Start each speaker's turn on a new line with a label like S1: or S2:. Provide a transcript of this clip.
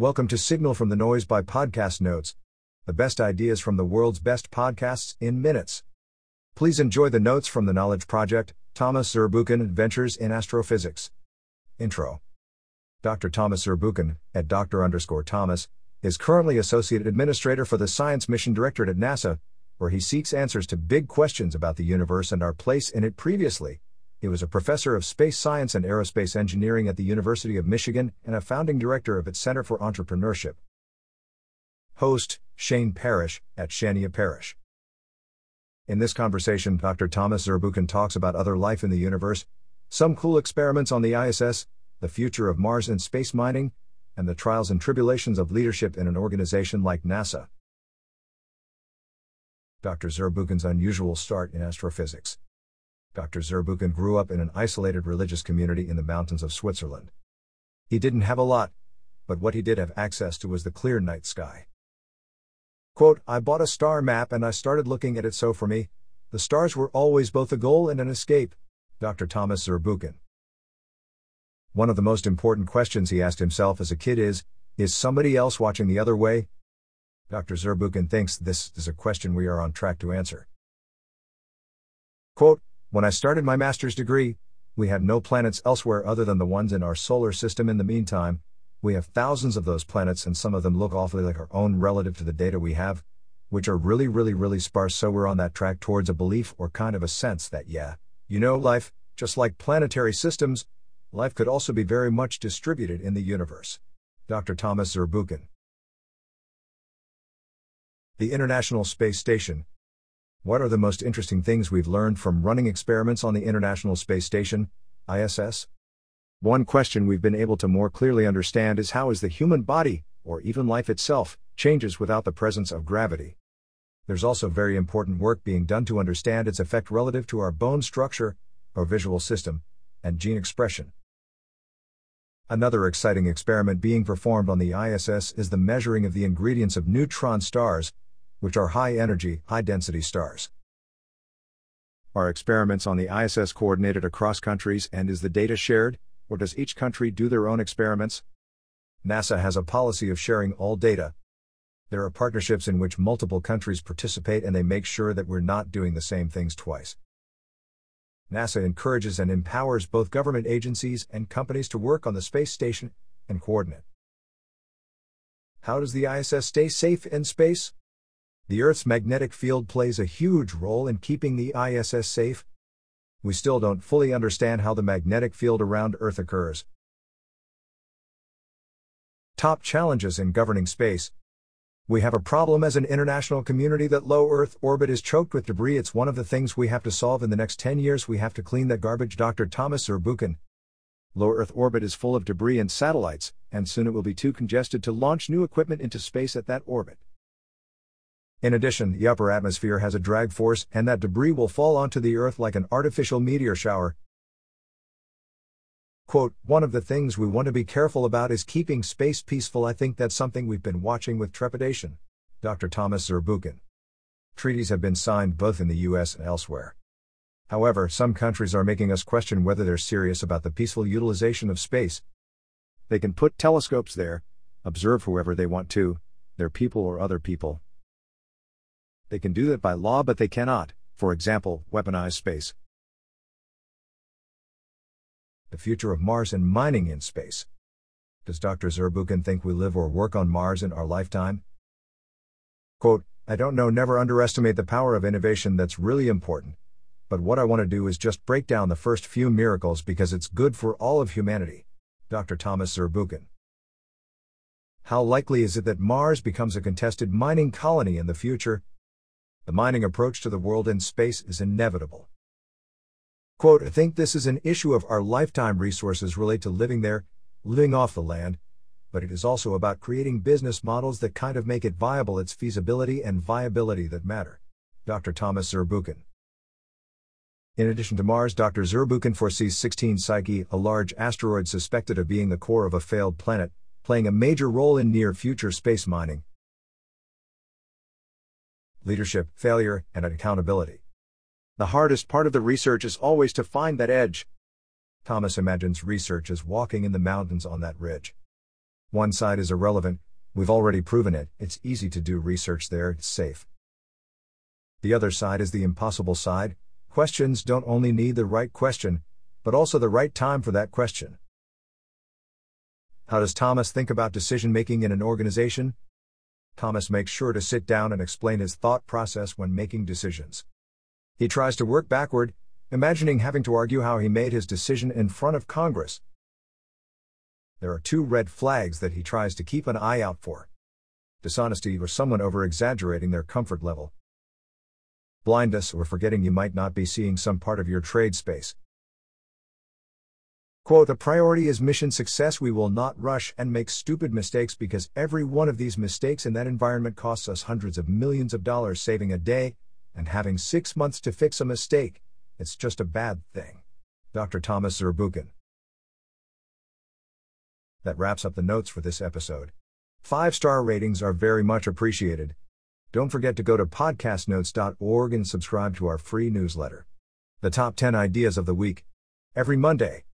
S1: Welcome to Signal from the Noise by Podcast Notes, the best ideas from the world's best podcasts in minutes. Please enjoy the notes from the Knowledge Project, Thomas Zurbuchen Adventures in Astrophysics. Intro Dr. Thomas Zurbuchen, at Dr. underscore Thomas, is currently Associate Administrator for the Science Mission Directorate at NASA, where he seeks answers to big questions about the universe and our place in it previously. He was a professor of space science and aerospace engineering at the University of Michigan and a founding director of its Center for Entrepreneurship. Host, Shane Parrish, at ShaneAParrish. In this conversation, Dr. Thomas Zurbuchen talks about other life in the universe, some cool experiments on the ISS, the future of Mars and space mining, and the trials and tribulations of leadership in an organization like NASA. Dr. Zurbuchen's unusual start in astrophysics. Dr. Zurbuchen grew up in an isolated religious community in the mountains of Switzerland. He didn't have a lot, but what he did have access to was the clear night sky. Quote, I bought a star map and I started looking at it so for me, the stars were always both a goal and an escape. Dr. Thomas Zurbuchen. One of the most important questions he asked himself as a kid is Is somebody else watching the other way? Dr. Zurbuchen thinks this is a question we are on track to answer. Quote, when I started my master's degree, we had no planets elsewhere other than the ones in our solar system in the meantime. We have thousands of those planets, and some of them look awfully like our own relative to the data we have, which are really, really, really sparse. So we're on that track towards a belief or kind of a sense that, yeah, you know, life, just like planetary systems, life could also be very much distributed in the universe. Dr. Thomas Zurbuchen. The International Space Station, what are the most interesting things we've learned from running experiments on the International Space Station, ISS? One question we've been able to more clearly understand is how is the human body, or even life itself, changes without the presence of gravity. There's also very important work being done to understand its effect relative to our bone structure, our visual system, and gene expression. Another exciting experiment being performed on the ISS is the measuring of the ingredients of neutron stars, which are high energy, high density stars. Are experiments on the ISS coordinated across countries and is the data shared, or does each country do their own experiments? NASA has a policy of sharing all data. There are partnerships in which multiple countries participate and they make sure that we're not doing the same things twice. NASA encourages and empowers both government agencies and companies to work on the space station and coordinate. How does the ISS stay safe in space? The Earth's magnetic field plays a huge role in keeping the ISS safe. We still don't fully understand how the magnetic field around Earth occurs. Top challenges in governing space. We have a problem as an international community that low Earth orbit is choked with debris. It's one of the things we have to solve in the next 10 years. We have to clean that garbage. Dr. Thomas Zurbuchen. Low Earth orbit is full of debris and satellites, and soon it will be too congested to launch new equipment into space at that orbit. In addition, the upper atmosphere has a drag force, and that debris will fall onto the Earth like an artificial meteor shower. Quote, One of the things we want to be careful about is keeping space peaceful. I think that's something we've been watching with trepidation. Dr. Thomas Zurbuchen. Treaties have been signed both in the US and elsewhere. However, some countries are making us question whether they're serious about the peaceful utilization of space. They can put telescopes there, observe whoever they want to, their people or other people, they can do that by law, but they cannot, for example, weaponize space. The future of Mars and mining in space. Does Dr. Zurbuchen think we live or work on Mars in our lifetime? Quote, I don't know, never underestimate the power of innovation, that's really important. But what I want to do is just break down the first few miracles because it's good for all of humanity. Dr. Thomas Zurbuchen. How likely is it that Mars becomes a contested mining colony in the future? The mining approach to the world in space is inevitable. Quote, I think this is an issue of our lifetime resources relate to living there, living off the land, but it is also about creating business models that kind of make it viable, its feasibility and viability that matter. Dr. Thomas Zurbuchen. In addition to Mars, Dr. Zurbuchen foresees 16 Psyche, a large asteroid suspected of being the core of a failed planet, playing a major role in near future space mining leadership, failure, and accountability. The hardest part of the research is always to find that edge. Thomas imagines research as walking in the mountains on that ridge. One side is irrelevant, we've already proven it, it's easy to do research there, it's safe. The other side is the impossible side. Questions don't only need the right question, but also the right time for that question. How does Thomas think about decision making in an organization? Thomas makes sure to sit down and explain his thought process when making decisions. He tries to work backward, imagining having to argue how he made his decision in front of Congress. There are two red flags that he tries to keep an eye out for dishonesty or someone over exaggerating their comfort level, blindness or forgetting you might not be seeing some part of your trade space. Quote, the priority is mission success. We will not rush and make stupid mistakes because every one of these mistakes in that environment costs us hundreds of millions of dollars saving a day, and having six months to fix a mistake, it's just a bad thing. Dr. Thomas Zurbuchen. That wraps up the notes for this episode. Five star ratings are very much appreciated. Don't forget to go to podcastnotes.org and subscribe to our free newsletter. The top 10 ideas of the week. Every Monday.